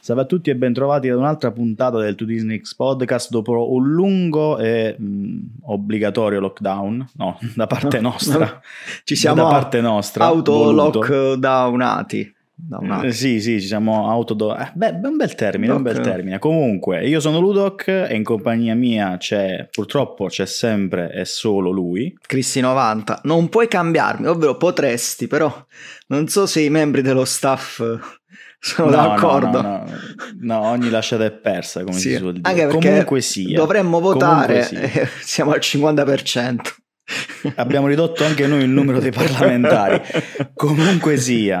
Salve a tutti e bentrovati ad un'altra puntata del 2 Disney Podcast dopo un lungo e mh, obbligatorio lockdown, no, da parte nostra. Ci siamo da parte nostra. auto-lockdownati. Eh, sì, sì, ci siamo auto... Eh, beh, un bel termine, un bel termine. Comunque, io sono Ludoc e in compagnia mia c'è, purtroppo c'è sempre e solo lui. Cristi 90. Non puoi cambiarmi, ovvero potresti, però non so se i membri dello staff sono No, d'accordo. No, no, no, ogni lasciata è persa, come Sì, si suol dire. Anche perché Comunque sia. dovremmo votare, sia. e siamo al 50%. Abbiamo ridotto anche noi il numero dei parlamentari. Comunque sia,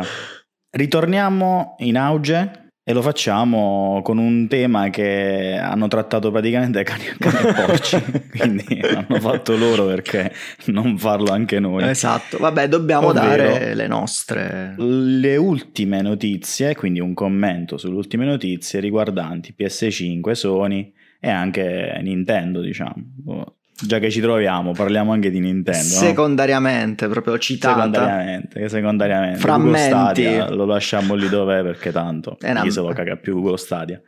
ritorniamo in auge e lo facciamo con un tema che hanno trattato praticamente cani, cani e porci. Quindi hanno fatto loro perché non farlo anche noi. Esatto, vabbè, dobbiamo Ovvero- dare le nostre. Le ultime notizie, quindi un commento sulle ultime notizie riguardanti PS5, Sony e anche Nintendo, diciamo. Già che ci troviamo, parliamo anche di Nintendo. no? Secondariamente, proprio citata. Secondariamente, secondariamente. Frammenti. Stadia lo lasciamo lì dov'è perché tanto una- chi se lo caga più Google Stadia.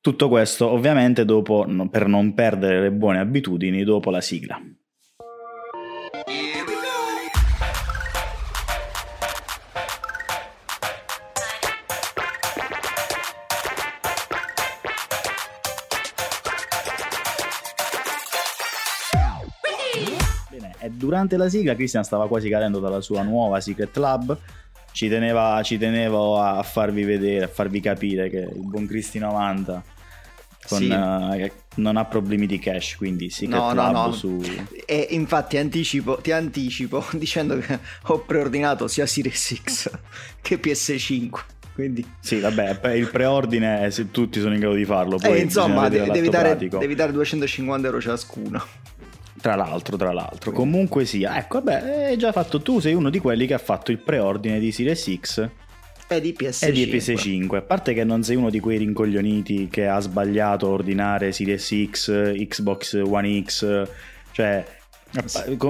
Tutto questo ovviamente dopo, no, per non perdere le buone abitudini, dopo la sigla. Durante la sigla Christian stava quasi cadendo dalla sua nuova Secret Lab. Ci teneva, ci tenevo a farvi vedere, a farvi capire che il buon Cristi 90 con, Sì. eh, che non ha problemi di cash, quindi Secret No, no, no. su... E infatti anticipo, ti anticipo dicendo che ho preordinato sia Series X che PS5. Quindi, Sì, vabbè, il preordine eh, se tutti sono in grado di farlo, poi eh, insomma, devi, dare, devi dare 250 euro ciascuno. Tra l'altro, tra l'altro. Comunque sia, ecco, vabbè, hai già fatto tu, sei uno di quelli che ha fatto il preordine di Series X E di PS5. e di PS5. A parte che non sei uno di quei rincoglioniti che ha sbagliato a ordinare Series X, Xbox One X, cioè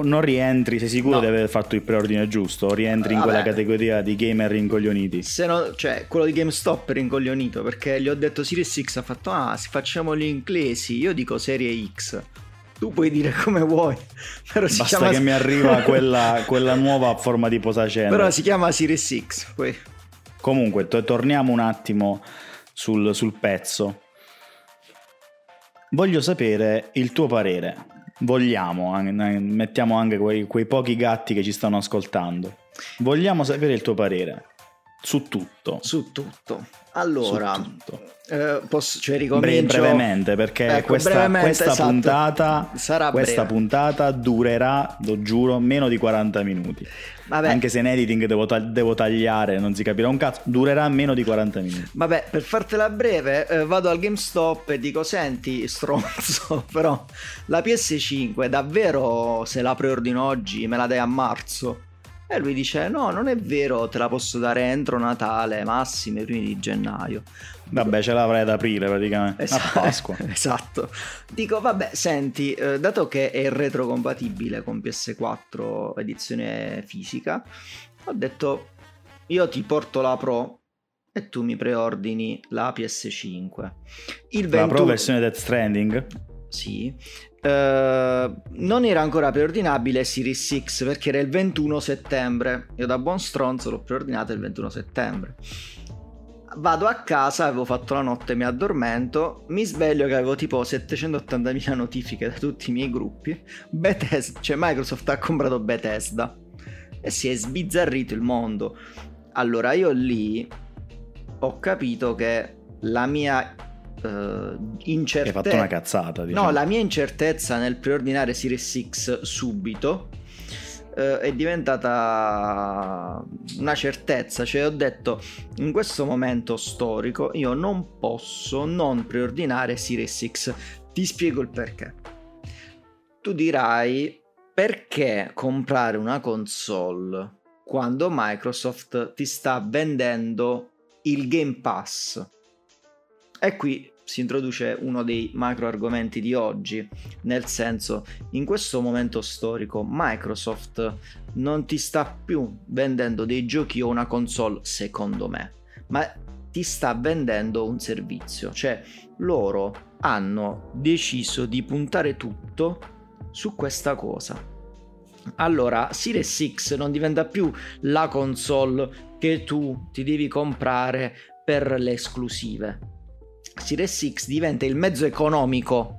non rientri, sei sicuro No. di aver fatto il preordine giusto? Rientri in Vabbè. quella categoria di gamer rincoglioniti? Se no, cioè, quello di GameStop è rincoglionito perché gli ho detto Series X ha fatto ah, si facciamo gli inglesi, io dico serie X. Tu puoi dire come vuoi, però si Basta chiama che mi arriva quella, quella nuova forma di posacenere. però si chiama Series X, poi Comunque, to- torniamo un attimo sul, sul pezzo. Voglio sapere il tuo parere. Vogliamo, mettiamo anche quei, quei pochi gatti che ci stanno ascoltando. Vogliamo sapere il tuo parere su tutto. su tutto. Allora, Su tutto. eh, posso, cioè ricomincio brevemente, perché Ecco, questa, brevemente, questa esatto. puntata, Sarà questa puntata durerà, lo giuro, meno di 40 minuti. Vabbè, Anche se in editing devo, devo tagliare, non si capirà un cazzo, durerà meno di 40 minuti. Vabbè, per fartela breve, eh, vado al GameStop e dico: Senti, stronzo, però la PS5 davvero se la preordino oggi me la dai a marzo? E lui dice: No, non è vero, te la posso dare entro Natale, massimo i primi di gennaio. Vabbè, ce l'avrai ad aprile praticamente. Esatto. A Pasqua. esatto. Dico, vabbè, senti, eh, dato che è retrocompatibile con PS4 edizione fisica, ho detto, io ti porto la Pro e tu mi preordini la PS5. Il La 21 Pro versione Death Stranding. Sì. Eh, non era ancora preordinabile Series X perché era il 21 settembre. Io da buon stronzo l'ho preordinata il 21 settembre. Vado a casa, avevo fatto la notte, mi addormento, mi sveglio che avevo tipo 780.000 notifiche da tutti i miei gruppi. Bethesda, cioè Microsoft ha comprato Bethesda e si è sbizzarrito il mondo. Allora io lì ho capito che la mia eh, incertezza... Hai fatto una cazzata, diciamo. No, la mia incertezza nel preordinare Series X subito eh, è diventata una certezza, cioè ho detto in questo momento storico io non posso non preordinare Series X. Ti spiego il perché. Tu dirai perché comprare una console quando Microsoft ti sta vendendo il Game Pass? E qui si introduce uno dei macro argomenti di oggi, nel senso, in questo momento storico Microsoft non ti sta più vendendo dei giochi o una console, secondo me, ma ti sta vendendo un servizio, cioè loro hanno deciso di puntare tutto su questa cosa. Allora, Series X non diventa più la console che tu ti devi comprare per le esclusive. Series X diventa il mezzo economico.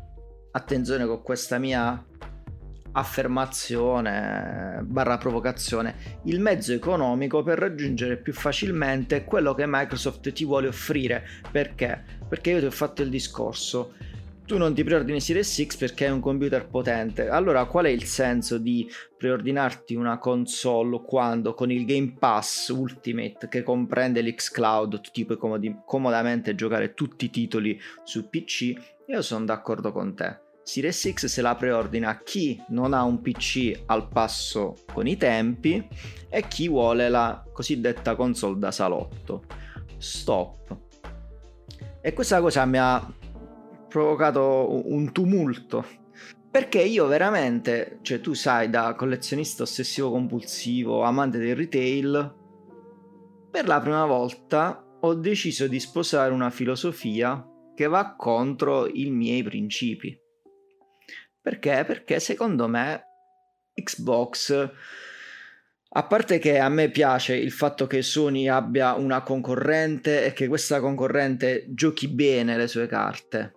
Attenzione con questa mia affermazione barra provocazione il mezzo economico per raggiungere più facilmente quello che Microsoft ti vuole offrire perché? perché io ti ho fatto il discorso tu non ti preordini Series X perché è un computer potente allora qual è il senso di preordinarti una console quando con il Game Pass Ultimate che comprende l'Xcloud tu puoi comodi- comodamente giocare tutti i titoli su PC io sono d'accordo con te Series X se la preordina chi non ha un PC al passo con i tempi e chi vuole la cosiddetta console da salotto. Stop. E questa cosa mi ha provocato un tumulto. Perché io veramente, cioè tu sai, da collezionista ossessivo compulsivo, amante del retail, per la prima volta ho deciso di sposare una filosofia che va contro i miei principi. Perché? Perché secondo me Xbox, a parte che a me piace il fatto che Sony abbia una concorrente e che questa concorrente giochi bene le sue carte.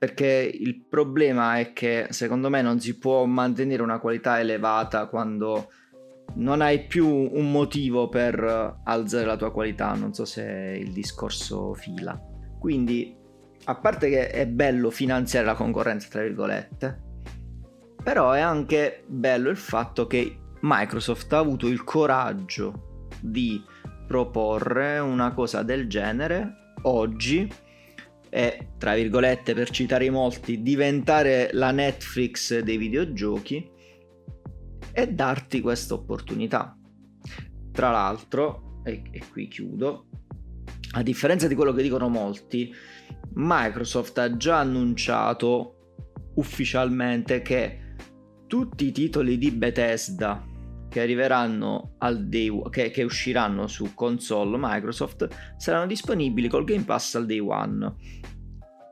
Perché il problema è che secondo me non si può mantenere una qualità elevata quando non hai più un motivo per alzare la tua qualità. Non so se il discorso fila. Quindi, a parte che è bello finanziare la concorrenza, tra virgolette, però è anche bello il fatto che Microsoft ha avuto il coraggio di proporre una cosa del genere oggi e, tra virgolette, per citare i molti, diventare la Netflix dei videogiochi e darti questa opportunità. Tra l'altro, e, e qui chiudo, a differenza di quello che dicono molti, Microsoft ha già annunciato ufficialmente che tutti i titoli di Bethesda che arriveranno al day che, che usciranno su console Microsoft saranno disponibili col Game Pass al day one.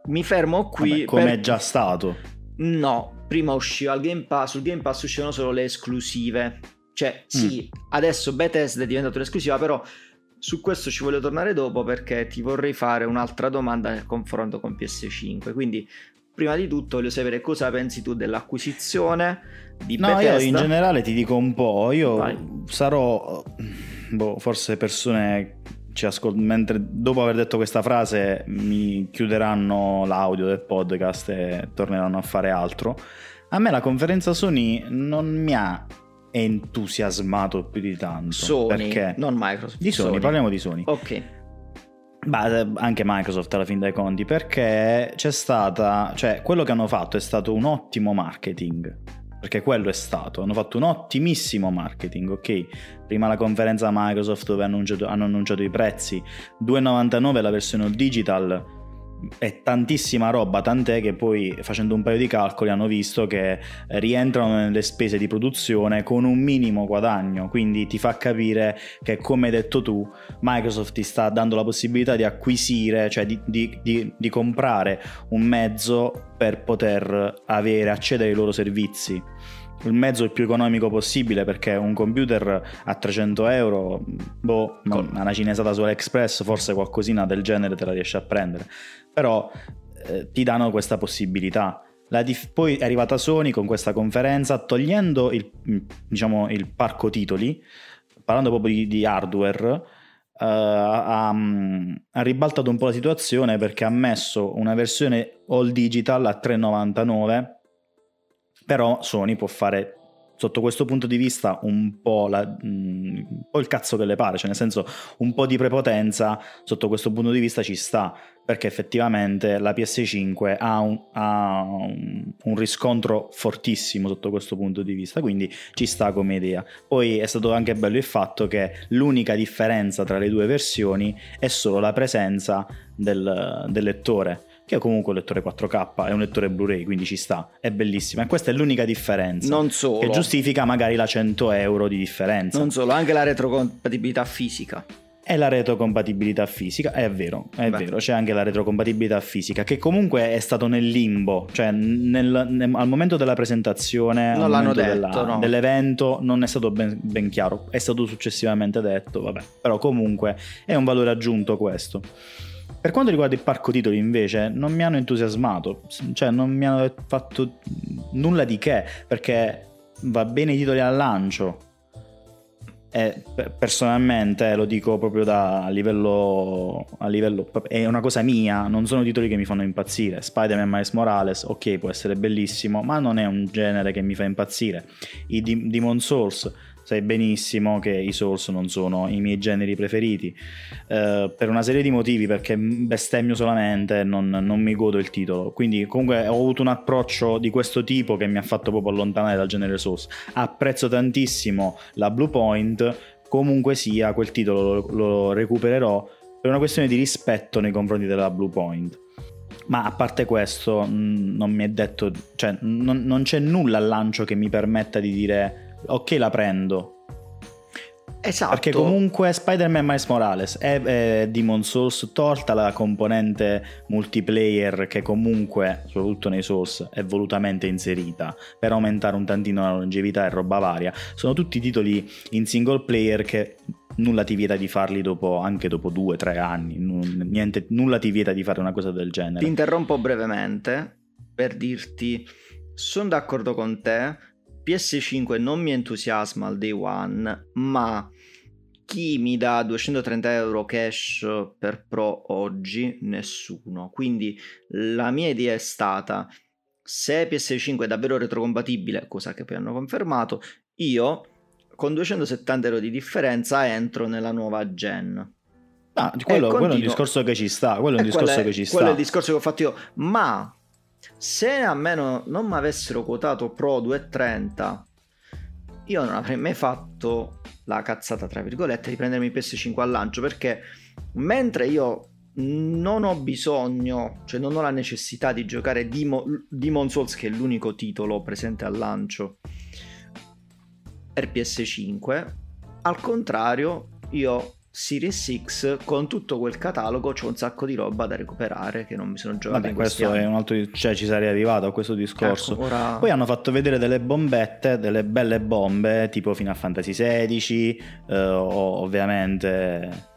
Mi fermo qui. come per... è già stato? No, prima usciva il Game Pass, sul Game Pass uscivano solo le esclusive. Cioè, sì, mm. adesso Bethesda è diventato un'esclusiva, però su questo ci voglio tornare dopo perché ti vorrei fare un'altra domanda nel confronto con PS5. Quindi prima di tutto voglio sapere cosa pensi tu dell'acquisizione di no, Bethesda. io in generale ti dico un po', io Vai. sarò, boh, forse persone ci ascoltano, mentre dopo aver detto questa frase mi chiuderanno l'audio del podcast e torneranno a fare altro. A me la conferenza Sony non mi ha entusiasmato più di tanto. Sony, perché non Microsoft. Di Sony, Sony, parliamo di Sony. Ok. Beh, anche Microsoft alla fin dei conti, perché c'è stata, cioè quello che hanno fatto è stato un ottimo marketing, perché quello è stato, hanno fatto un ottimissimo marketing, ok? Prima la conferenza Microsoft dove hanno annunciato, hanno annunciato i prezzi, 2,99 la versione digital, è tantissima roba, tant'è che poi facendo un paio di calcoli hanno visto che rientrano nelle spese di produzione con un minimo guadagno, quindi ti fa capire che come hai detto tu Microsoft ti sta dando la possibilità di acquisire, cioè di, di, di, di comprare un mezzo per poter avere, accedere ai loro servizi il mezzo il più economico possibile perché un computer a 300 euro, boh, Con... una cinesata su AliExpress, forse qualcosina del genere te la riesci a prendere però eh, ti danno questa possibilità. Dif- poi è arrivata Sony con questa conferenza togliendo il, diciamo, il parco titoli, parlando proprio di, di hardware, uh, ha, ha, ribaltato un po' la situazione perché ha messo una versione all digital a 3,99, però Sony può fare sotto questo punto di vista un po', la, un po', il cazzo che le pare, cioè nel senso un po' di prepotenza sotto questo punto di vista ci sta, perché effettivamente la PS5 ha un, ha un riscontro fortissimo sotto questo punto di vista, quindi ci sta come idea. Poi è stato anche bello il fatto che l'unica differenza tra le due versioni è solo la presenza del, del lettore che è comunque un lettore 4K, è un lettore Blu-ray, quindi ci sta, è bellissima. E questa è l'unica differenza. Non solo. Che giustifica magari la 100 euro di differenza. Non solo, anche la retrocompatibilità fisica. e la retrocompatibilità fisica, è vero, è Beh. vero, c'è anche la retrocompatibilità fisica che comunque è stato nel limbo, cioè nel, nel, al momento della presentazione, non l'hanno detto, della, no. dell'evento non è stato ben, ben, chiaro, è stato successivamente detto, vabbè, però comunque è un valore aggiunto questo. Per quanto riguarda il parco titoli invece non mi hanno entusiasmato, cioè non mi hanno fatto nulla di che, perché va bene i titoli al lancio, e personalmente lo dico proprio da a livello, a livello è una cosa mia non sono titoli che mi fanno impazzire. Spider-Man Miles Morales ok può essere bellissimo ma non è un genere che mi fa impazzire. I Demon Souls sai benissimo che i Souls non sono i miei generi preferiti eh, per una serie di motivi perché bestemmio solamente non, non mi godo il titolo. Quindi comunque ho avuto un approccio di questo tipo che mi ha fatto proprio allontanare dal genere Souls. Apprezzo tantissimo la Blue Point comunque sia quel titolo lo, lo recupererò per una questione di rispetto nei confronti della Blue Point. Ma a parte questo non mi è detto cioè non, non c'è nulla al lancio che mi permetta di dire ok la prendo. Esatto. Perché comunque Spider-Man Miles Morales è, è Demon Souls tolta la componente multiplayer che comunque, soprattutto nei Souls, è volutamente inserita per aumentare un tantino la longevità e roba varia. Sono tutti titoli in single player che nulla ti vieta di farli dopo, anche dopo due, tre anni. Niente, nulla ti vieta di fare una cosa del genere. Ti interrompo brevemente per dirti, sono d'accordo con te PS5 non mi entusiasma al day one, ma chi mi dà 230 euro cash per Pro oggi? Nessuno. Quindi la mia idea è stata, se PS5 è davvero retrocompatibile, cosa che poi hanno confermato, io con 270 euro di differenza entro nella nuova gen. Ah, quello, quello, è un discorso che ci sta, quello è un discorso è, che ci sta. Quello è il discorso che ho fatto io, ma se a me non, non mi avessero quotato Pro 230 io non avrei mai fatto la cazzata tra virgolette di prendermi il PS5 al lancio perché mentre io non ho bisogno, cioè non ho la necessità di giocare Demon, Demon Souls che è l'unico titolo presente al lancio per PS5 al contrario io Series X con tutto quel catalogo c'è un sacco di roba da recuperare che non mi sono giocato Vabbè, questo è un altro cioè ci sarei arrivato a questo discorso. Ecco, ora... poi hanno fatto vedere delle bombette delle belle bombe tipo Final Fantasy XVI eh, o ovviamente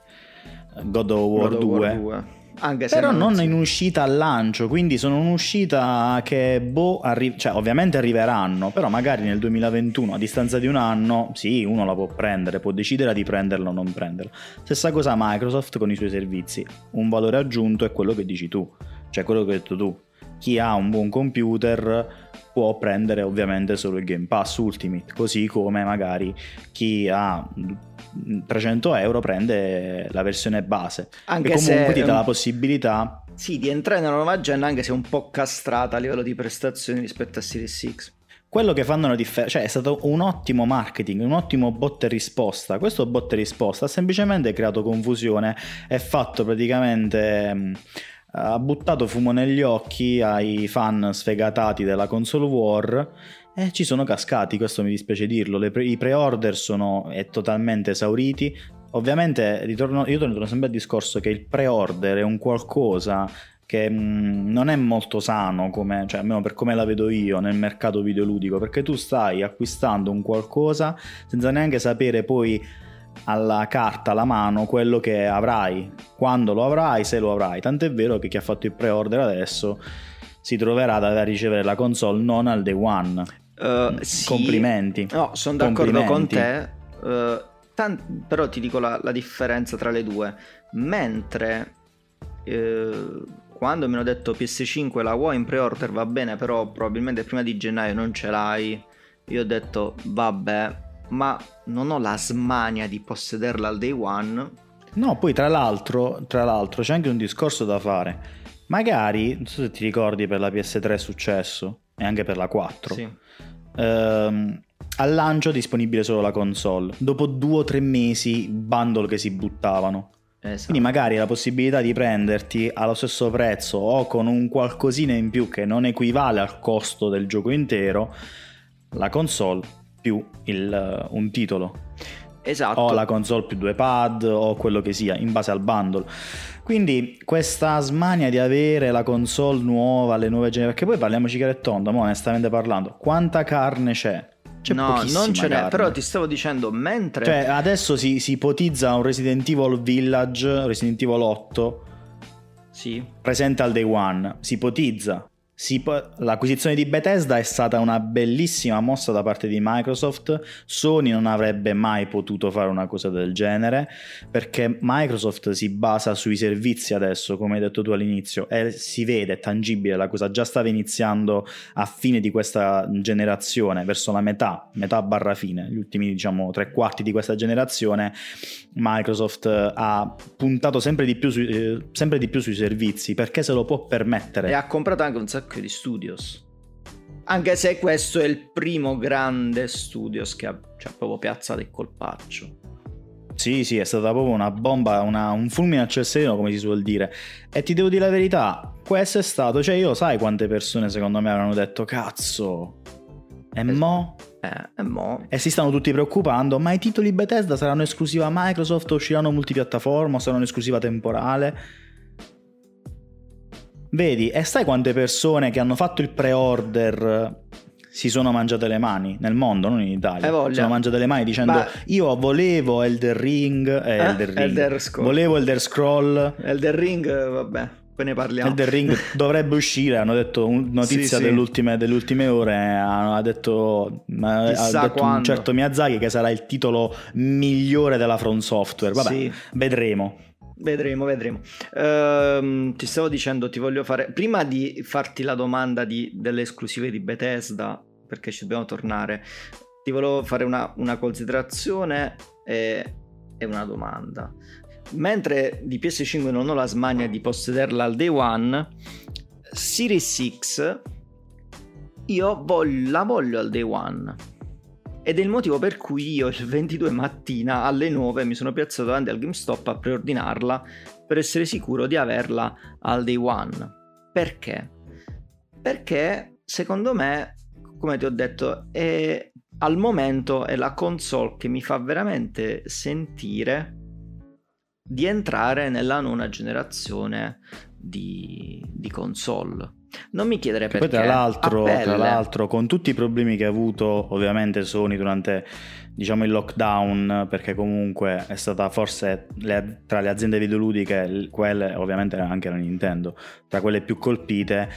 God of War, God 2. War 2 anche se Però non, si... in uscita al lancio, quindi sono un'uscita che boh, arri- cioè ovviamente arriveranno, però magari nel 2021, a distanza di un anno, sì, uno la può prendere, può decidere di prenderla o non prenderla. Stessa cosa Microsoft con i suoi servizi, un valore aggiunto è quello che dici tu, cioè quello che hai detto tu. Chi ha un buon computer può prendere ovviamente solo il Game Pass Ultimate, così come magari chi ha 300 euro prende la versione base. Anche e comunque se, ti dà la possibilità... Sì, di entrare nella nuova gen anche se un po' castrata a livello di prestazioni rispetto a Series X. Quello che fanno la differenza, cioè è stato un ottimo marketing, un ottimo botte risposta. Questo botte risposta ha semplicemente creato confusione e fatto praticamente ha buttato fumo negli occhi ai fan sfegatati della console war e ci sono cascati, questo mi dispiace dirlo, pre- i pre-order sono totalmente esauriti. Ovviamente ritorno, io torno sempre al discorso che il pre-order è un qualcosa che mh, mm, non è molto sano, come, cioè almeno per come la vedo io nel mercato videoludico, perché tu stai acquistando un qualcosa senza neanche sapere poi alla carta, alla mano, quello che avrai, quando lo avrai, se lo avrai. Tant'è vero che chi ha fatto il pre-order adesso si troverà da ricevere la console non al day one. Uh, sì. Complimenti. No, sono d'accordo con te. Uh, tant- però ti dico la, la, differenza tra le due. Mentre uh, quando mi hanno detto PS5 la vuoi in pre-order va bene, però probabilmente prima di gennaio non ce l'hai. Io ho detto vabbè, ma non ho la smania di possederla al day one. No, poi tra l'altro, tra l'altro c'è anche un discorso da fare. Magari, non so se ti ricordi per la PS3 è successo, e anche per la 4. Sì. Ehm, al lancio disponibile solo la console. Dopo due o tre mesi, bundle che si buttavano. Esatto. Quindi magari la possibilità di prenderti allo stesso prezzo o con un qualcosina in più che non equivale al costo del gioco intero, la console più il, uh, un titolo. Esatto. o la console più due pad o quello che sia in base al bundle. Quindi questa smania di avere la console nuova, le nuove generazioni, perché poi parliamoci chiaro e tondo, ma onestamente parlando, quanta carne c'è? C'è no, non ce n'è, carne. però ti stavo dicendo, mentre... Cioè, adesso si, si ipotizza un Resident Evil Village, Resident Evil 8, sì. presente al day one, si ipotizza. L'acquisizione di Bethesda è stata una bellissima mossa da parte di Microsoft. Sony non avrebbe mai potuto fare una cosa del genere perché Microsoft si basa sui servizi adesso, come hai detto tu all'inizio, e si vede, è tangibile, la cosa già stava iniziando a fine di questa generazione, verso la metà, metà barra fine, gli ultimi diciamo tre quarti di questa generazione. Microsoft ha puntato sempre di più, su, eh, sempre di più sui servizi perché se lo può permettere. E ha comprato anche un sacco di studios. Anche se questo è il primo grande studios che ha cioè, proprio piazzato il colpaccio. Sì, sì, è stata proprio una bomba, una, un fulmine a ciel sereno, come si suol dire. E ti devo dire la verità, questo è stato, cioè io sai quante persone secondo me avranno detto cazzo, e mo? Eh, e mo? E si stanno tutti preoccupando, ma i titoli Bethesda saranno esclusiva Microsoft o usciranno multipiattaforma o saranno esclusiva temporale? Vedi, e sai quante persone che hanno fatto il pre-order si sono mangiate le mani nel mondo, non in Italia. Si sono mangiate le mani dicendo Ma... io volevo Elder Ring, eh, eh? Elder Ring. Elder Scroll. Volevo Elder Scroll. Elder Ring, vabbè. Poi ne parliamo. Elder Ring dovrebbe uscire, hanno detto notizia sì, delle, ultime, delle, ultime, ore, ha detto, ha detto un certo Miyazaki che sarà il titolo migliore della From Software. Vabbè, sì. vedremo. Vedremo, vedremo. Uh, ti stavo dicendo, ti voglio fare. Prima di farti la domanda di, delle esclusive di Bethesda, perché ci dobbiamo tornare, ti volevo fare una, una considerazione e, e, una domanda. Mentre di PS5 non ho la smania di possederla al day one, Series X io voglio, la voglio al day one ed è il motivo per cui io il 22 mattina alle 9 mi sono piazzato davanti al GameStop a preordinarla per essere sicuro di averla al day one. Perché? Perché secondo me, come ti ho detto, è, al momento è la console che mi fa veramente sentire di entrare nella nona generazione di, di console non mi chiedere perché. Poi tra l'altro, tra l'altro, con tutti i problemi che ha avuto ovviamente Sony durante diciamo, il lockdown, perché comunque è stata forse le, tra le aziende videoludiche, quelle ovviamente anche la Nintendo, tra quelle più colpite,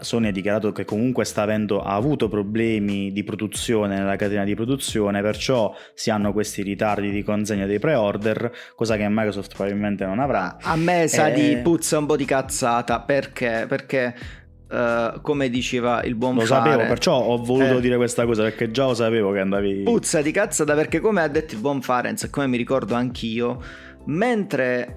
Sony ha dichiarato che comunque sta avendo, ha avuto problemi di produzione nella catena di produzione, perciò si hanno questi ritardi di consegna dei pre-order, cosa che Microsoft probabilmente non avrà. A me sa e... di puzza un po' di cazzata, perché? Perché Uh, come diceva il buon Lo fare. sapevo, perciò ho voluto eh. dire questa cosa perché già lo sapevo che andavi. Puzza di cazzata perché, come ha detto il buon Farenz, e come mi ricordo anch'io, mentre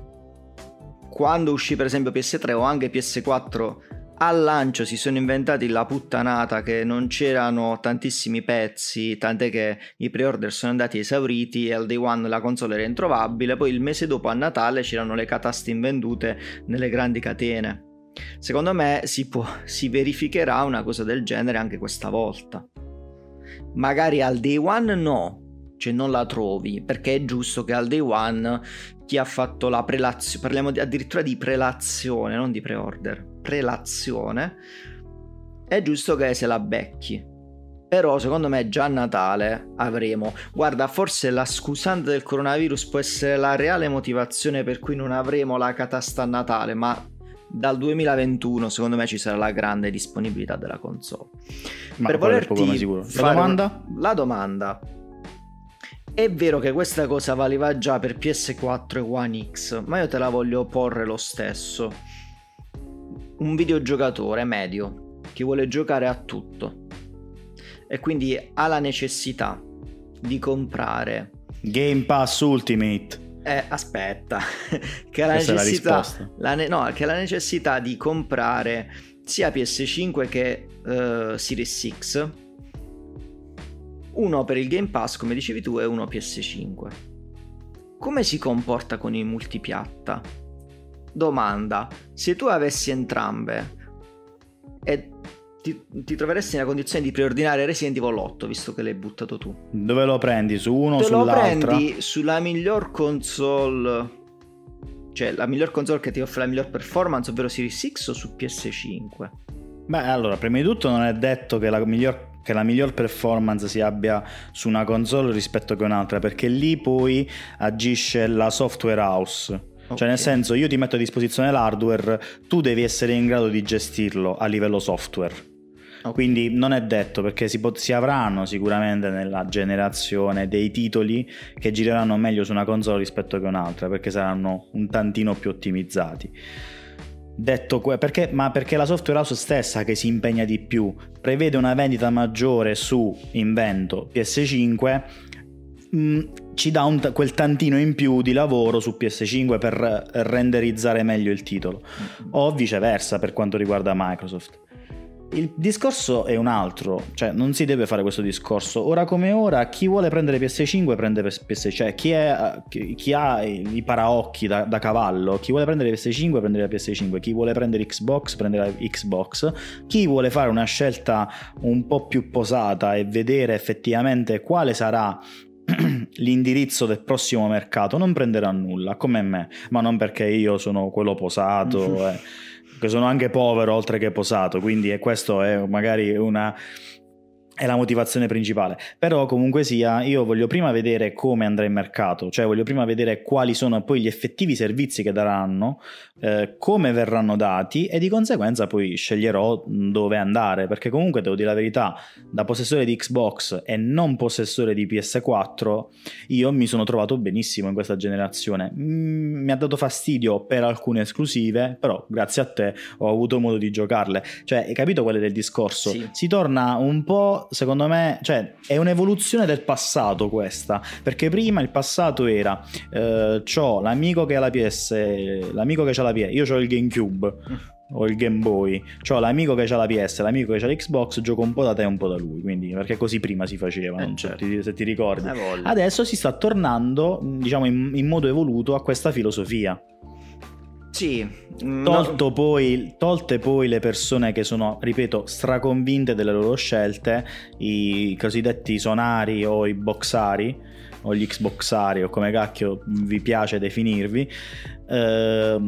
quando uscì per esempio PS3 o anche PS4 al lancio si sono inventati la puttanata che non c'erano tantissimi pezzi, tant'è che i pre-order sono andati esauriti e al day one la console era introvabile, poi il mese dopo a Natale c'erano le cataste invendute nelle grandi catene. Secondo me si, può, si verificherà una cosa del genere anche questa volta. Magari al day one no, cioè non la trovi, perché è giusto che al day one chi ha fatto la prelazione, parliamo di, addirittura di prelazione, non di pre-order, prelazione, è giusto che se la becchi. Però secondo me già a Natale avremo. Guarda, forse la scusante del coronavirus può essere la reale motivazione per cui non avremo la catasta a Natale, ma dal 2021 secondo me ci sarà la grande disponibilità della console. Ma per volerti sicuro. La domanda? La domanda. È vero che questa cosa valeva già per PS4 e One X, ma io te la voglio porre lo stesso. Un videogiocatore medio che vuole giocare a tutto e quindi ha la necessità di comprare Game Pass Ultimate eh, aspetta, che la necessità, la ne- no, che la necessità di comprare sia PS5 che uh, Series X, uno per il Game Pass, come dicevi tu, e uno PS5. Come si comporta con i multipiatta? Domanda, se tu avessi entrambe e ti, ti, troveresti nella condizione di preordinare Resident Evil 8, visto che l'hai buttato tu. Dove lo prendi? Su uno o sull'altra? Lo prendi sulla miglior console cioè la miglior console che ti offre la miglior performance, ovvero Series X o su PS5? Beh, allora, prima di tutto non è detto che la miglior che la miglior performance si abbia su una console rispetto che un'altra, perché lì poi agisce la software house. Okay. Cioè, nel senso, io ti metto a disposizione l'hardware, tu devi essere in grado di gestirlo a livello software. Okay. Quindi non è detto perché si, pot- si, avranno sicuramente nella generazione dei titoli che gireranno meglio su una console rispetto che un'altra perché saranno un tantino più ottimizzati. Detto que- perché, ma perché la software house stessa che si impegna di più prevede una vendita maggiore su invento PS5 mh, mm, ci dà un, quel tantino in più di lavoro su PS5 per renderizzare meglio il titolo o viceversa per quanto riguarda Microsoft il discorso è un altro, cioè non si deve fare questo discorso. Ora come ora, chi vuole prendere PS5 prende PS5, cioè chi, è, chi ha i paraocchi da, da, cavallo, chi vuole prendere PS5 prende la PS5, chi vuole prendere Xbox prende la Xbox, chi vuole fare una scelta un po' più posata e vedere effettivamente quale sarà l'indirizzo del prossimo mercato non prenderà nulla, come me, ma non perché io sono quello posato. eh che sono anche povero oltre che posato, quindi questo è magari una è la motivazione principale. Però comunque sia, io voglio prima vedere come andrà il mercato, cioè voglio prima vedere quali sono poi gli effettivi servizi che daranno, eh, come verranno dati e di conseguenza poi sceglierò dove andare, perché comunque devo dire la verità, da possessore di Xbox e non possessore di PS4, io mi sono trovato benissimo in questa generazione. Mm, mi ha dato fastidio per alcune esclusive, però grazie a te ho avuto modo di giocarle. Cioè, hai capito qual è il discorso? Sì. Si torna un po' secondo me, cioè, è un'evoluzione del passato questa, perché prima il passato era, eh, ho l'amico che ha la PS, l'amico che ha la PS, io ho il GameCube. o il Game Boy, ho l'amico che ha la PS, l'amico che ha l'Xbox, gioco un po' da te e un po' da lui, quindi perché così prima si faceva, eh, certo. se, ti, se, ti, ricordi. Adesso si sta tornando, diciamo, in, in modo evoluto a questa filosofia. Sì. Mm, Tolto no. poi, tolte poi le persone che sono, ripeto, straconvinte delle loro scelte, i cosiddetti sonari o i boxari, o gli xboxari o come cacchio vi piace definirvi, eh,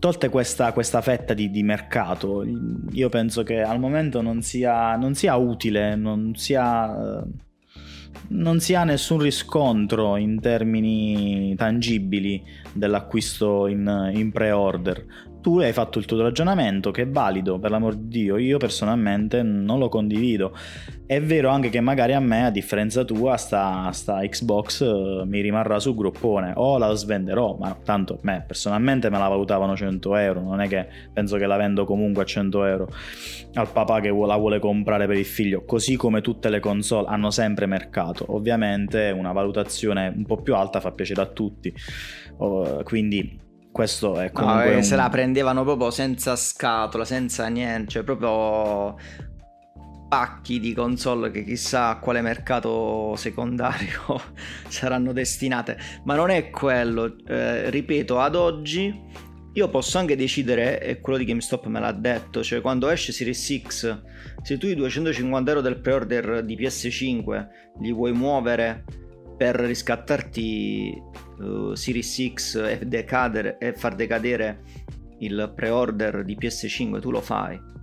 tolte questa, questa fetta di, di, mercato, io penso che al momento non sia, non sia utile, non sia non si ha nessun riscontro in termini tangibili dell'acquisto in, in pre-order tu hai fatto il tuo ragionamento che è valido, per l'amor di Dio, io personalmente non lo condivido. È vero anche che magari a me, a differenza tua, sta, sta Xbox uh, mi rimarrà sul gruppone o la svenderò, ma tanto me personalmente me la valutavano 100 euro, non è che penso che la vendo comunque a 100 euro al papà che la vuole comprare per il figlio, così come tutte le console hanno sempre mercato. Ovviamente una valutazione un po' più alta fa piacere a tutti, uh, quindi questo è comunque. No, un... Se la prendevano proprio senza scatola, senza niente, cioè proprio pacchi di console che chissà a quale mercato secondario saranno destinate. Ma non è quello, eh, ripeto, ad oggi io posso anche decidere, e quello di GameStop me l'ha detto, cioè quando esce Series X, se tu i 250 euro del pre-order di PS5 li vuoi muovere per riscattarti uh, Series X e, decadere, e far decadere il pre-order di PS5, tu lo fai.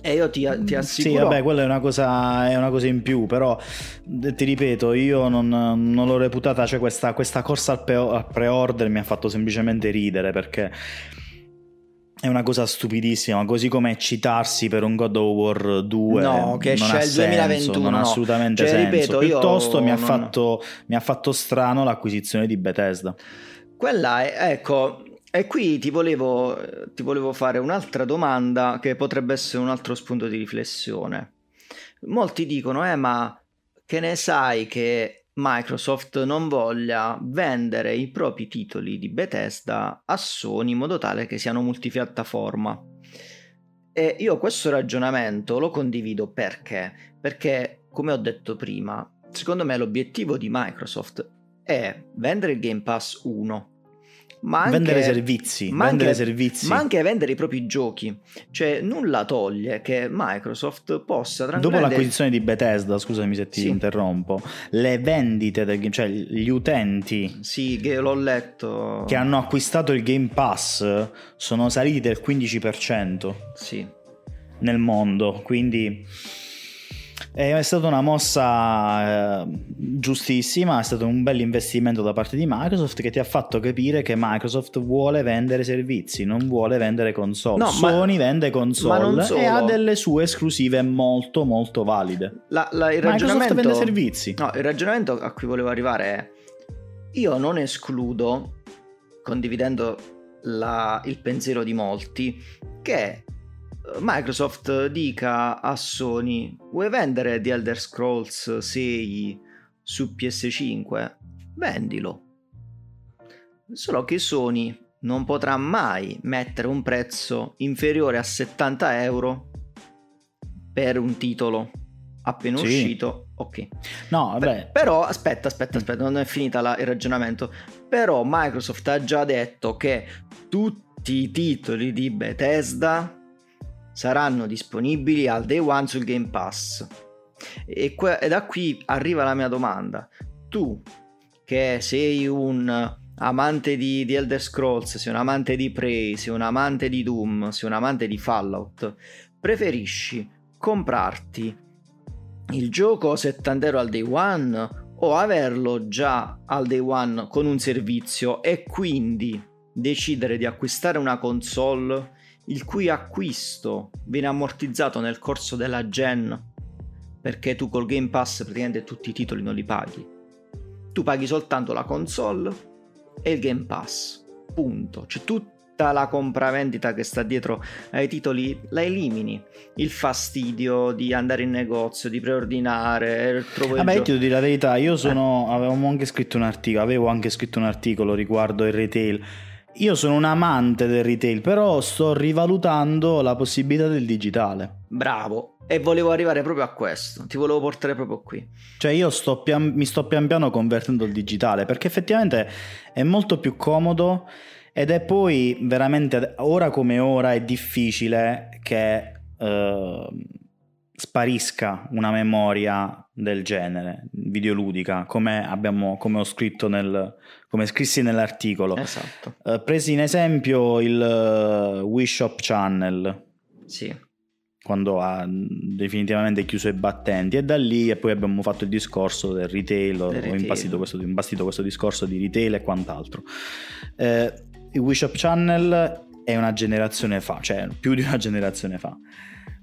E io ti, ti mm, assicuro. Sì, vabbè, quella è una, cosa, è una cosa in più, però ti ripeto, io non, non l'ho reputata, cioè questa, questa corsa al pre-order mi ha fatto semplicemente ridere perché è una cosa stupidissima, così come citarsi per un God of War 2 no, che non esce il 2021 non ha assolutamente cioè, senso. Ripeto, Piuttosto mi ha, non... fatto, mi, ha fatto, strano l'acquisizione di Bethesda. Quella è, ecco, e qui ti volevo, ti volevo fare un'altra domanda che potrebbe essere un altro spunto di riflessione. Molti dicono, eh, ma che ne sai che Microsoft non voglia vendere i propri titoli di Bethesda a Sony in modo tale che siano multipiattaforma. E io questo ragionamento lo condivido perché? Perché, come ho detto prima, secondo me l'obiettivo di Microsoft è vendere il Game Pass 1 ma anche, vendere servizi, ma vendere anche, servizi. ma anche vendere i propri giochi. Cioè, nulla toglie che Microsoft possa Dopo tranquillamente... l'acquisizione di Bethesda, scusami se ti Sì. interrompo, le vendite del cioè gli utenti Sì, che l'ho letto. che hanno acquistato il Game Pass sono saliti del 15% Sì. nel mondo, quindi è stata una mossa eh, giustissima, è stato un bel investimento da parte di Microsoft che ti ha fatto capire che Microsoft vuole vendere servizi, non vuole vendere console. No, Sony vende ma non console e ha delle sue esclusive molto molto valide. La- la- il Microsoft vende servizi. No, il ragionamento a cui volevo arrivare è: io non escludo, condividendo la- il pensiero di molti, che Microsoft dica a Sony: vuoi vendere The Elder Scrolls 6 su PS5? Vendilo. Solo che Sony non potrà mai mettere un prezzo inferiore a 70 euro per un titolo appena Sì. uscito. Ok. No, vabbè, però aspetta, aspetta, aspetta, non è finita la- il ragionamento. Però Microsoft ha già detto che tutti i titoli di Bethesda saranno disponibili al day one sul Game Pass. E, que- e da qui arriva la mia domanda. Tu, che sei un amante di, di Elder Scrolls, sei un amante di Prey, sei un amante di Doom, sei un amante di Fallout, preferisci comprarti il gioco a 70 euro al day one o averlo già al day one con un servizio e quindi decidere di acquistare una console il cui acquisto viene ammortizzato nel corso della gen perché tu col Game Pass praticamente tutti i titoli non li paghi tu paghi soltanto la console e il Game Pass punto c'è tutta la compravendita che sta dietro ai titoli la elimini il fastidio di andare in negozio di preordinare trovo Vabbè, io gioco ti devo dire la verità, io Eh. sono, avevamo anche scritto un articolo, avevo anche scritto un articolo riguardo il retail. Io sono un amante del retail, però sto rivalutando la possibilità del digitale. bravo. E volevo arrivare proprio a questo. Ti volevo portare proprio qui. Cioè io sto pian- mi sto pian piano convertendo il digitale, perché effettivamente è molto più comodo ed è poi veramente, ora come ora, è difficile che eh, sparisca una memoria del genere, videoludica, come, abbiamo, come ho scritto nel, come scrissi nell'articolo. esatto Eh, presi in esempio il eh, Wii Shop Channel, sì quando ha definitivamente chiuso i battenti e da lì e poi abbiamo fatto il discorso del retail, ho retail. imbastito questo, imbastito questo discorso di retail e quant'altro. Eh, il Wii Shop Channel è una generazione fa, cioè più di una generazione fa.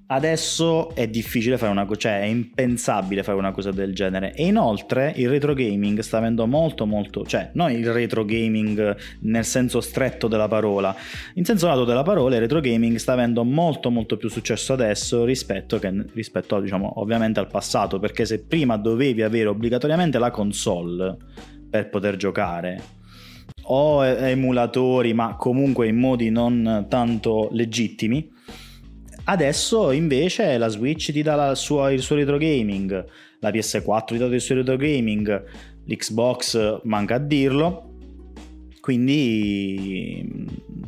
Adesso è difficile fare una cosa, cioè è impensabile fare una cosa del genere. E inoltre il retro gaming sta avendo molto, molto, cioè non il retro gaming nel senso stretto della parola, in senso lato della parola, il retro gaming sta avendo molto, molto più successo adesso rispetto, che, rispetto diciamo, ovviamente al passato. Perché se prima dovevi avere obbligatoriamente la console per poter giocare, o emulatori, ma comunque in modi non tanto legittimi. Adesso invece la Switch ti dà la sua- il suo retro gaming, la PS4 ti dà il suo retro gaming, l'Xbox manca a dirlo. Quindi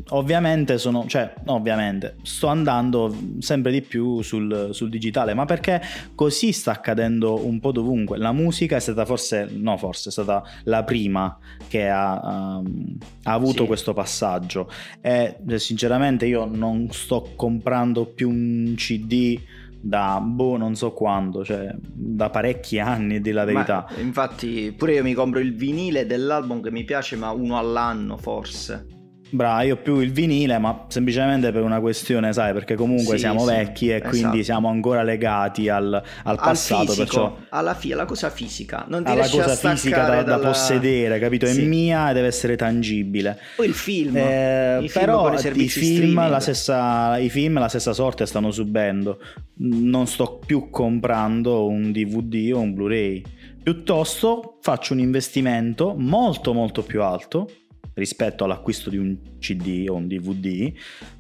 ovviamente sono, cioè ovviamente sto andando sempre di più sul, sul digitale, ma perché così sta accadendo un po' dovunque. La musica è stata forse, no forse, è stata la prima che ha, um, ha avuto Sì. questo passaggio e sinceramente io non sto comprando più un CD da boh non so quando, cioè da parecchi anni di la verità. Ma, infatti pure io mi compro il vinile dell'album che mi piace ma uno all'anno forse Bravo, io più il vinile, ma semplicemente per una questione, sai, perché comunque Sì, siamo sì, vecchi e quindi esatto. siamo ancora legati al, al al passato, fisico perciò alla, fi- alla cosa fisica non ti alla cosa fisica da, staccare da dalla- possedere, capito? È Sì. mia e deve essere tangibile. poi il film Eh, i film però con i film, la stessa, i film la stessa sorte stanno subendo. Non sto più comprando un DVD o un Blu-ray. Piuttosto faccio un investimento molto molto più alto rispetto all'acquisto di un CD o un DVD.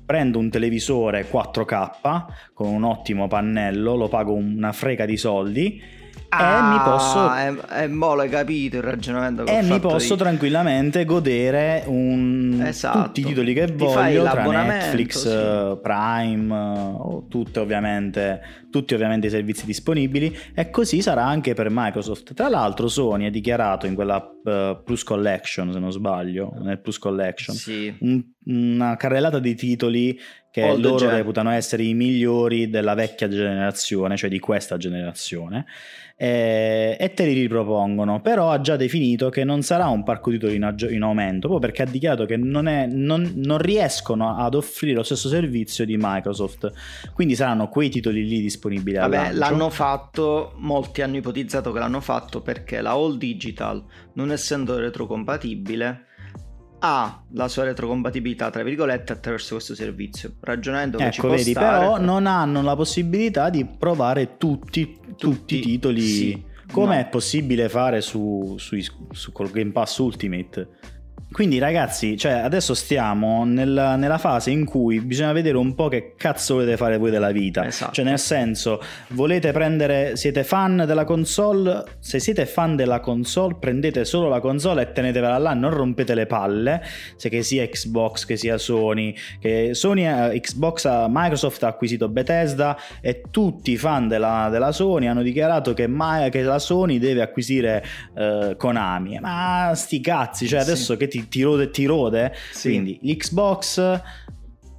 Prendo un televisore 4K con un ottimo pannello, lo pago una frega di soldi Ah, e mi posso... È, è mole capito il ragionamento che E mi posso io. tranquillamente godere un... esatto. tutti i titoli che Ti voglio tra Netflix, sì. Eh, Prime, eh, tutte ovviamente, tutti ovviamente i servizi disponibili e così sarà anche per Microsoft. Tra l'altro Sony ha dichiarato in quella uh, Plus Collection, se non sbaglio, nel Plus Collection, sì. un, una carrellata di titoli che Old loro gen. reputano essere i migliori della vecchia generazione, cioè di questa generazione, e, e te li ripropongono. Però ha già definito che non sarà un parco titoli in, in aumento, proprio perché ha dichiarato che non, è, non, non, riescono ad offrire lo stesso servizio di Microsoft. Quindi saranno quei titoli lì disponibili. Vabbè, l'hanno fatto, molti hanno ipotizzato che l'hanno fatto perché la All Digital, non essendo retrocompatibile, ha la sua retrocompatibilità tra virgolette attraverso questo servizio ragionando che ecco, ci può vedi, stare, però non hanno la possibilità di provare tutti, tutti, tutti i titoli. sì, come no. è possibile fare su, su, su, col Game Pass Ultimate quindi ragazzi, cioè adesso stiamo nel, nella fase in cui bisogna vedere un po' che cazzo volete fare voi della vita. Esatto. Cioè nel senso, volete prendere, siete fan della console? Se siete fan della console prendete solo la console e tenetevela là, non rompete le palle, se che sia Xbox, che sia Sony, che Sony, eh, Xbox, Microsoft ha acquisito Bethesda e tutti i fan della, della Sony hanno dichiarato che, mai, che, la Sony deve acquisire eh, Konami. Ma sti cazzi, cioè adesso sì. che ti ti, ti rode e ti rode. Sì. Quindi l'Xbox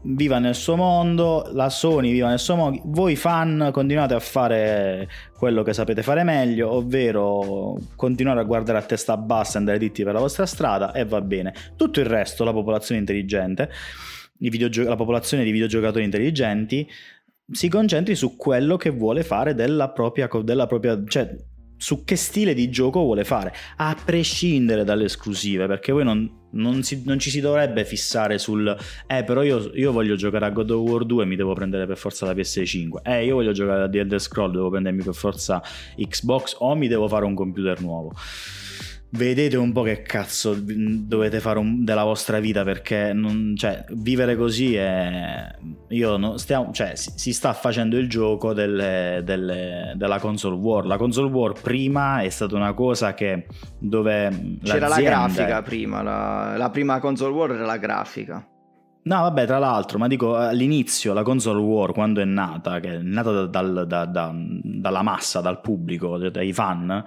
viva nel suo mondo, la Sony viva nel suo mondo, voi fan continuate a fare quello che sapete fare meglio, ovvero continuare a guardare a testa bassa e andare dritti per la vostra strada e va bene. Tutto il resto, la popolazione intelligente, videogio- la popolazione di videogiocatori intelligenti, si concentri su quello che vuole fare della propria, della propria cioè su che stile di gioco vuole fare, a prescindere dalle esclusive, perché poi non, non, si, non ci si dovrebbe fissare sul eh però io, io, voglio giocare a God of War 2 e mi devo prendere per forza la PS5, eh io voglio giocare a The Elder Scroll, devo prendermi per forza Xbox o mi devo fare un computer nuovo vedete un po' che cazzo dovete fare un, della vostra vita perché non, cioè, vivere così è io non stiamo, cioè, si, si, sta facendo il gioco delle, delle, della console war. La console war prima è stata una cosa che dove c'era la grafica prima la, la prima console war era la grafica. No, vabbè, tra l'altro, ma dico all'inizio la console war quando è nata, che è nata dal, da, da, dalla massa, dal pubblico, dai fan,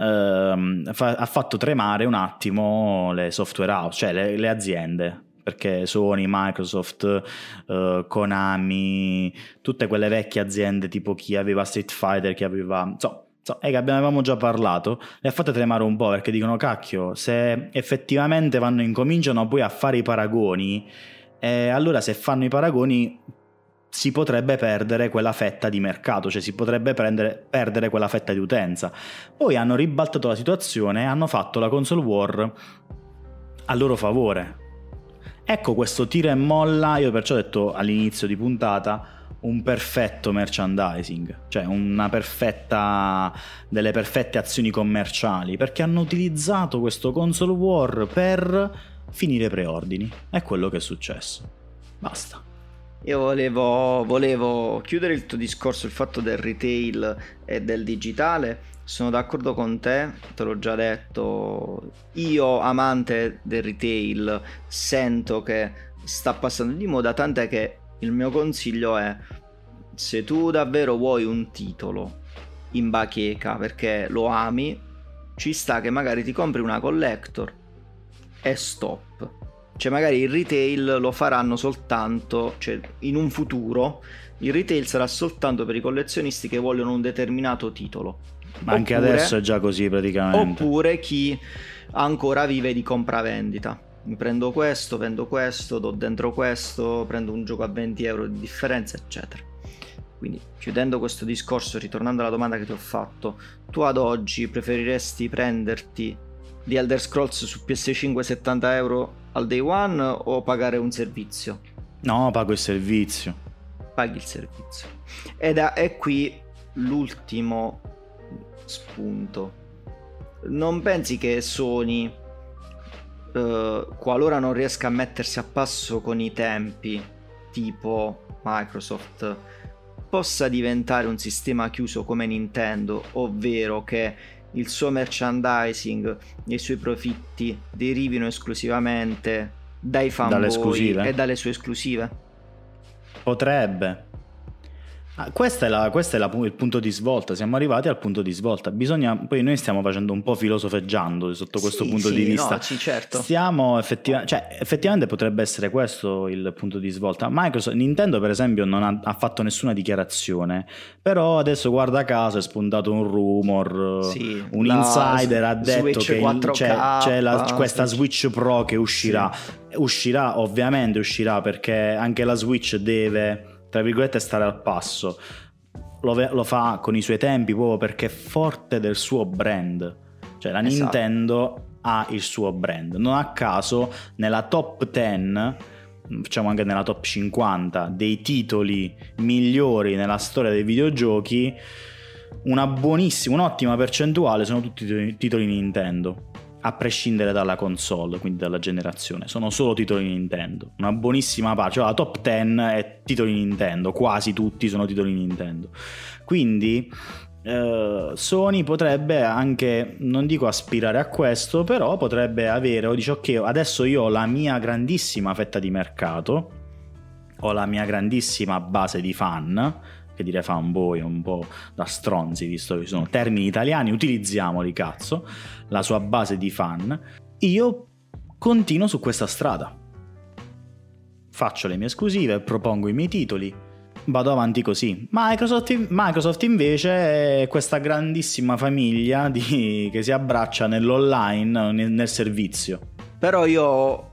ehm, fa, ha fatto tremare un attimo le software house, cioè le, le aziende perché Sony, Microsoft, uh, Konami, tutte quelle vecchie aziende tipo chi aveva Street Fighter, chi aveva... So, so, eh, avevamo già parlato, le ha fatte tremare un po' perché dicono cacchio, se effettivamente vanno incominciano poi a fare i paragoni, eh, allora se fanno i paragoni si potrebbe perdere quella fetta di mercato, cioè si potrebbe prendere, perdere quella fetta di utenza. Poi hanno ribaltato la situazione e hanno fatto la console war a loro favore. Ecco questo tira e molla, io perciò ho detto all'inizio di puntata, un perfetto merchandising, cioè una perfetta delle perfette azioni commerciali, perché hanno utilizzato questo console war per finire preordini. È quello che è successo. Basta. Io volevo, volevo, chiudere il tuo discorso, il fatto del retail e del digitale. Sono d'accordo con te, te l'ho già detto. Io, amante del retail, sento che sta passando di moda, tant'è che il mio consiglio è se tu davvero vuoi un titolo in bacheca perché lo ami, ci sta che magari ti compri una collector e stop cioè magari il retail lo faranno soltanto, cioè in un futuro il retail sarà soltanto per i collezionisti che vogliono un determinato titolo. Ma anche oppure, adesso è già così praticamente. Oppure chi ancora vive di compravendita. Mi prendo questo, vendo questo, do dentro questo, prendo un gioco a 20 euro di differenza, eccetera. Quindi chiudendo questo discorso, ritornando alla domanda che ti ho fatto, tu ad oggi preferiresti prenderti di Elder Scrolls su PS5 70 euro al day one o pagare un servizio? No, pago il servizio. Paghi il servizio. Ed è qui l'ultimo spunto. Non pensi che Sony, eh, qualora non riesca a mettersi a passo con i tempi, tipo Microsoft, possa diventare un sistema chiuso come Nintendo, ovvero che il suo merchandising e i suoi profitti derivino esclusivamente dai fanboy e dalle sue esclusive? Potrebbe, Ah, questo è, la, questo è la, il punto di svolta, siamo arrivati al punto di svolta. Bisogna, poi noi stiamo facendo un po' filosofeggiando sotto questo sì, punto sì, di vista. No, sì, certo. Stiamo effettiva- cioè, effettivamente potrebbe essere questo il punto di svolta. Microsoft, Nintendo, per esempio, non ha, ha, fatto nessuna dichiarazione, però adesso guarda caso è spuntato un rumor. Sì, un insider ha detto che c'è, c'è la, questa Switch Pro che uscirà. Uscirà, ovviamente uscirà perché anche la Switch deve tra virgolette, stare al passo. Lo, lo, fa con i suoi tempi proprio perché è forte del suo brand. Cioè la esatto. Nintendo ha il suo brand. Non a caso nella top 10, diciamo anche nella top 50 dei titoli migliori nella storia dei videogiochi, una buonissima, un'ottima percentuale sono tutti titoli Nintendo a prescindere dalla console, quindi dalla generazione. Sono solo titoli Nintendo. Una buonissima parte, cioè la top 10 è titoli Nintendo, quasi tutti sono titoli Nintendo. Quindi eh, Sony potrebbe anche, non dico aspirare a questo, però potrebbe avere, o dice ok, adesso io ho la mia grandissima fetta di mercato, ho la mia grandissima base di fan, che dire fanboy un po' da stronzi, visto che sono termini italiani, utilizziamoli cazzo, la sua base di fan, io continuo su questa strada. Faccio le mie esclusive, propongo i miei titoli, vado avanti così. Microsoft, Microsoft invece è questa grandissima famiglia di, che si abbraccia nell'online, nel, nel servizio. Però io,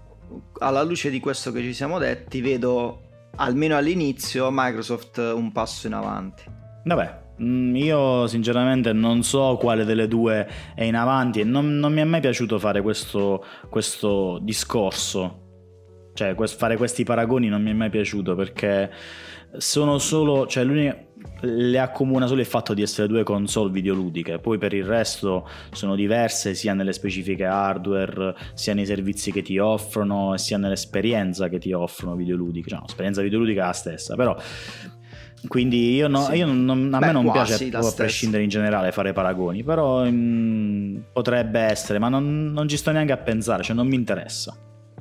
alla luce di questo che ci siamo detti, vedo almeno all'inizio Microsoft un passo in avanti. Vabbè, mm, io sinceramente non so quale delle due è in avanti e non, non mi è mai piaciuto fare questo, questo discorso. Cioè, fare questi paragoni non mi è mai piaciuto perché sono solo. Cioè, l'unica le accomuna solo il fatto di essere due console videoludiche, poi per il resto sono diverse sia nelle specifiche hardware, sia nei servizi che ti offrono, sia nell'esperienza che ti offrono videoludiche. Cioè, l'esperienza videoludica è la stessa, però quindi io, no, sì. io non, a Beh, me non piace a prescindere in generale fare paragoni, però mh, mm, potrebbe essere, ma non, non ci sto neanche a pensare, cioè non mi interessa.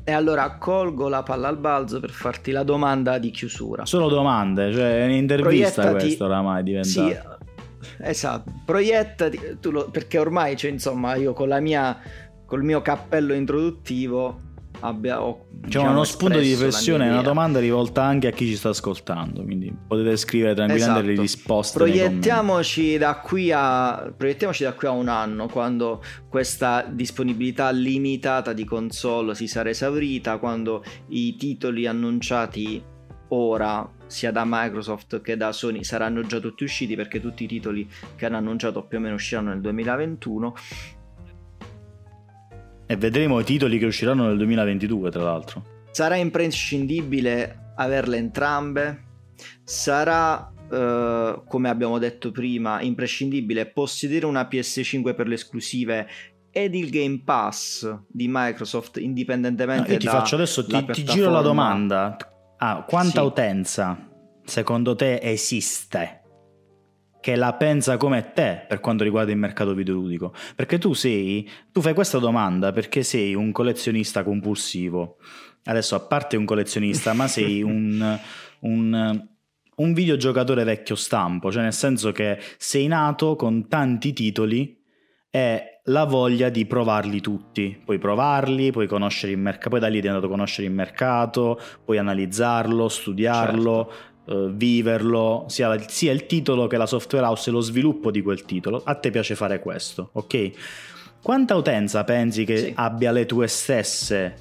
E allora colgo la palla al balzo per farti la domanda di chiusura. Solo domande, cioè un'intervista Proiettati... questo oramai è diventato. Sì, esatto, proiettati, lo... perché ormai, cioè, insomma, io con la mia, col mio cappello introduttivo abbiamo c'è diciamo, uno spunto di riflessione, una domanda rivolta anche a chi ci sta ascoltando, quindi potete scrivere tranquillamente esatto. le risposte. Proiettiamoci da, qui a, proiettiamoci da qui a un anno, quando questa disponibilità limitata di console si sarà esaurita, quando i titoli annunciati ora sia da Microsoft che da Sony saranno già tutti usciti perché tutti i titoli che hanno annunciato più o meno usciranno nel 2021 e vedremo i titoli che usciranno nel 2022, tra l'altro. Sarà imprescindibile averle entrambe. Sarà, eh, come abbiamo detto prima, imprescindibile possedere una PS5 per le esclusive ed il Game Pass di Microsoft indipendentemente no, io ti faccio adesso ti, ti, giro la domanda ah, quanta sì. utenza secondo te esiste che la pensa come te per quanto riguarda il mercato videoludico. Perché tu sei, tu fai questa domanda perché sei un collezionista compulsivo. Adesso, a parte un collezionista, ma sei un, un, un videogiocatore vecchio stampo, cioè nel senso che sei nato con tanti titoli e la voglia di provarli tutti. Puoi provarli, puoi conoscere il mercato, poi da lì ti è andato a conoscere il mercato, puoi analizzarlo, studiarlo. Certo uh, viverlo, sia, la, sia, il titolo che la software house e lo sviluppo di quel titolo. A te piace fare questo, ok? Quanta utenza pensi che sì. abbia le tue stesse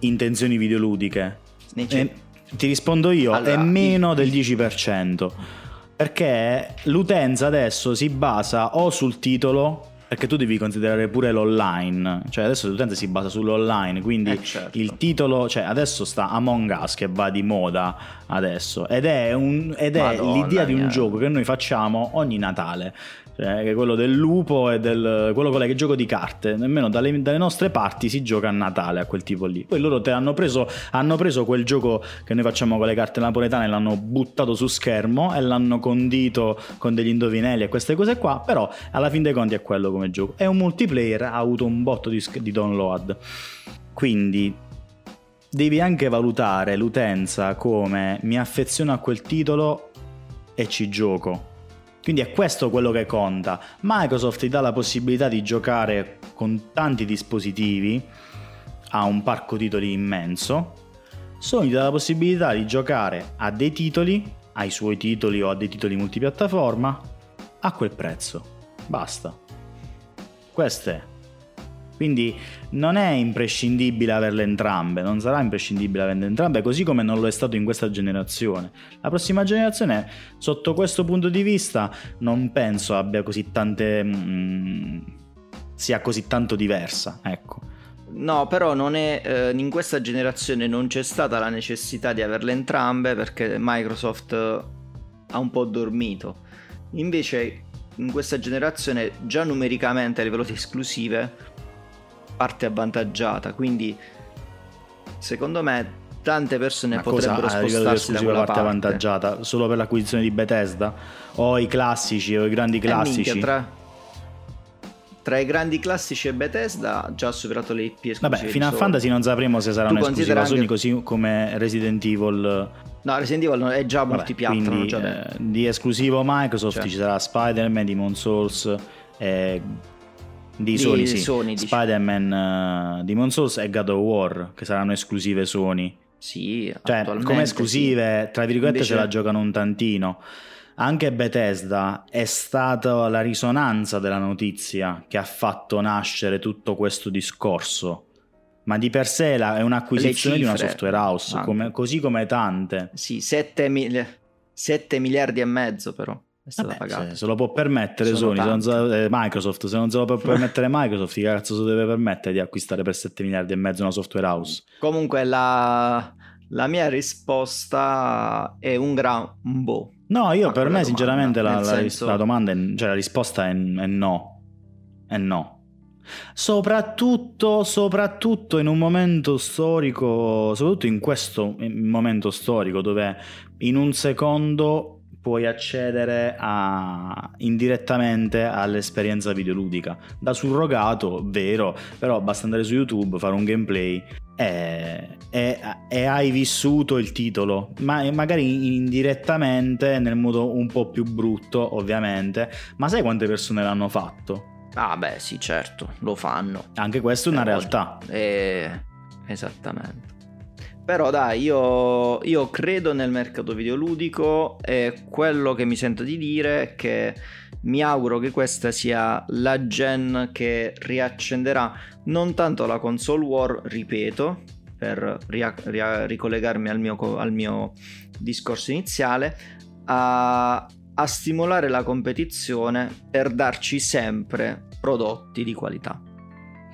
intenzioni videoludiche? Eh, ti rispondo io, allora, è meno del 10%. Perché l'utenza adesso si basa o sul titolo perché tu devi considerare pure l'online, cioè adesso l'utente si basa sull'online, quindi eh certo. il titolo, cioè adesso sta Among Us che va di moda adesso ed è, un, ed è l'idea di un gioco che noi facciamo ogni Natale. Cioè, quello del lupo e del quello con le gioco di carte. Nemmeno dalle, dalle, nostre parti si gioca a Natale a quel tipo lì. Poi loro te hanno preso, hanno preso quel gioco che noi facciamo con le carte napoletane, l'hanno buttato su schermo e l'hanno condito con degli indovinelli e queste cose qua. Però alla fin dei conti è quello come gioco. È un multiplayer, ha avuto un botto di, di download. Quindi devi anche valutare l'utenza come mi affeziono a quel titolo e ci gioco quindi è questo quello che conta. Microsoft ti dà la possibilità di giocare con tanti dispositivi, ha un parco titoli immenso. Sony ti dà la possibilità di giocare a dei titoli, ai suoi titoli o a dei titoli multipiattaforma, a quel prezzo. Basta. Questo è. Quindi non è imprescindibile averle entrambe, non sarà imprescindibile averle entrambe, così come non lo è stato in questa generazione. La prossima generazione, sotto questo punto di vista, non penso abbia così tante... Mm, sia così tanto diversa, ecco. No, però è, eh, in questa generazione non c'è stata la necessità di averle entrambe perché Microsoft ha un po' dormito. Invece in questa generazione già numericamente a livello di esclusive parte avvantaggiata, quindi secondo me tante persone Ma potrebbero cosa, spostarsi da quella parte, parte avvantaggiata solo per l'acquisizione di Bethesda o i classici o i grandi classici. Eh, minchia, tra, tra, i grandi classici e Bethesda già ha superato le IP esclusive. Vabbè, Final Fantasy non sapremo se sarà un'esclusiva Sony anche... così come Resident Evil. No, Resident Evil è già multipiattaforma. Quindi, eh, di esclusivo Microsoft cioè. ci sarà Spider-Man, Demon Souls, eh, di, di Sony, sì. Sony Spider-Man, uh, Demon Souls e God of War, che saranno esclusive Sony. Sì, cioè, come esclusive, sì. tra virgolette, Invece... ce la giocano un tantino. Anche Bethesda è stata la risonanza della notizia che ha fatto nascere tutto questo discorso. Ma di per sé è un'acquisizione di una software house, come, così come tante. Sì, 7, mil- 7 miliardi e mezzo però è stata Vabbè, pagata. Se, se, lo può permettere Sony, se eh, Microsoft, se non se lo può permettere Microsoft, che cazzo si deve permettere di acquistare per 7 miliardi e mezzo una software house? Comunque la, la mia risposta è un gran boh. No, io per me sinceramente la, la, senso... la, domanda, è, cioè la risposta è, è no. È no. Soprattutto, soprattutto in un momento storico, soprattutto in questo momento storico dove in un secondo puoi accedere a, indirettamente all'esperienza videoludica. Da surrogato, vero, però basta andare su YouTube, fare un gameplay e, e, e hai vissuto il titolo, ma magari indirettamente nel modo un po' più brutto, ovviamente. Ma sai quante persone l'hanno fatto? Ah, beh, sì, certo, lo fanno. Anche questa è una Però, realtà. Eh, esattamente. Però dai, io, io, credo nel mercato videoludico e quello che mi sento di dire è che mi auguro che questa sia la gen che riaccenderà non tanto la console war, ripeto, per ria- ria- ricollegarmi al mio, al mio, discorso iniziale, a, a stimolare la competizione per darci sempre prodotti di qualità.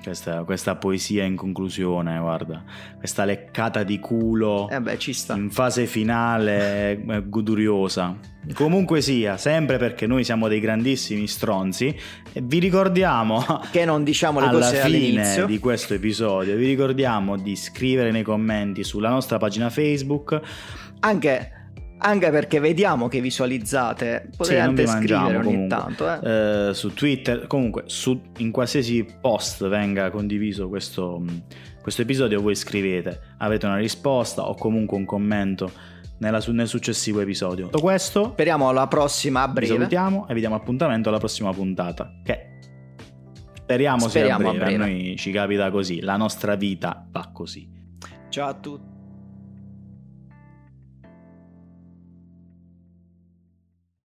Questa, questa, poesia in conclusione, guarda, questa leccata di culo eh beh, in fase finale goduriosa. Comunque sia, sempre perché noi siamo dei grandissimi stronzi, vi ricordiamo che non diciamo le alla cose fine all'inizio. di questo episodio, vi ricordiamo di scrivere nei commenti sulla nostra pagina Facebook anche anche perché vediamo che visualizzate potete sì, anche scrivere ogni comunque. tanto eh. Eh, su Twitter comunque su, in qualsiasi post venga condiviso questo, questo, episodio voi scrivete avete una risposta o comunque un commento nella, nel successivo episodio tutto questo speriamo alla prossima a breve vi salutiamo e vi diamo appuntamento alla prossima puntata che speriamo, speriamo sia a breve. a breve a noi ci capita così la nostra vita va così ciao a tutti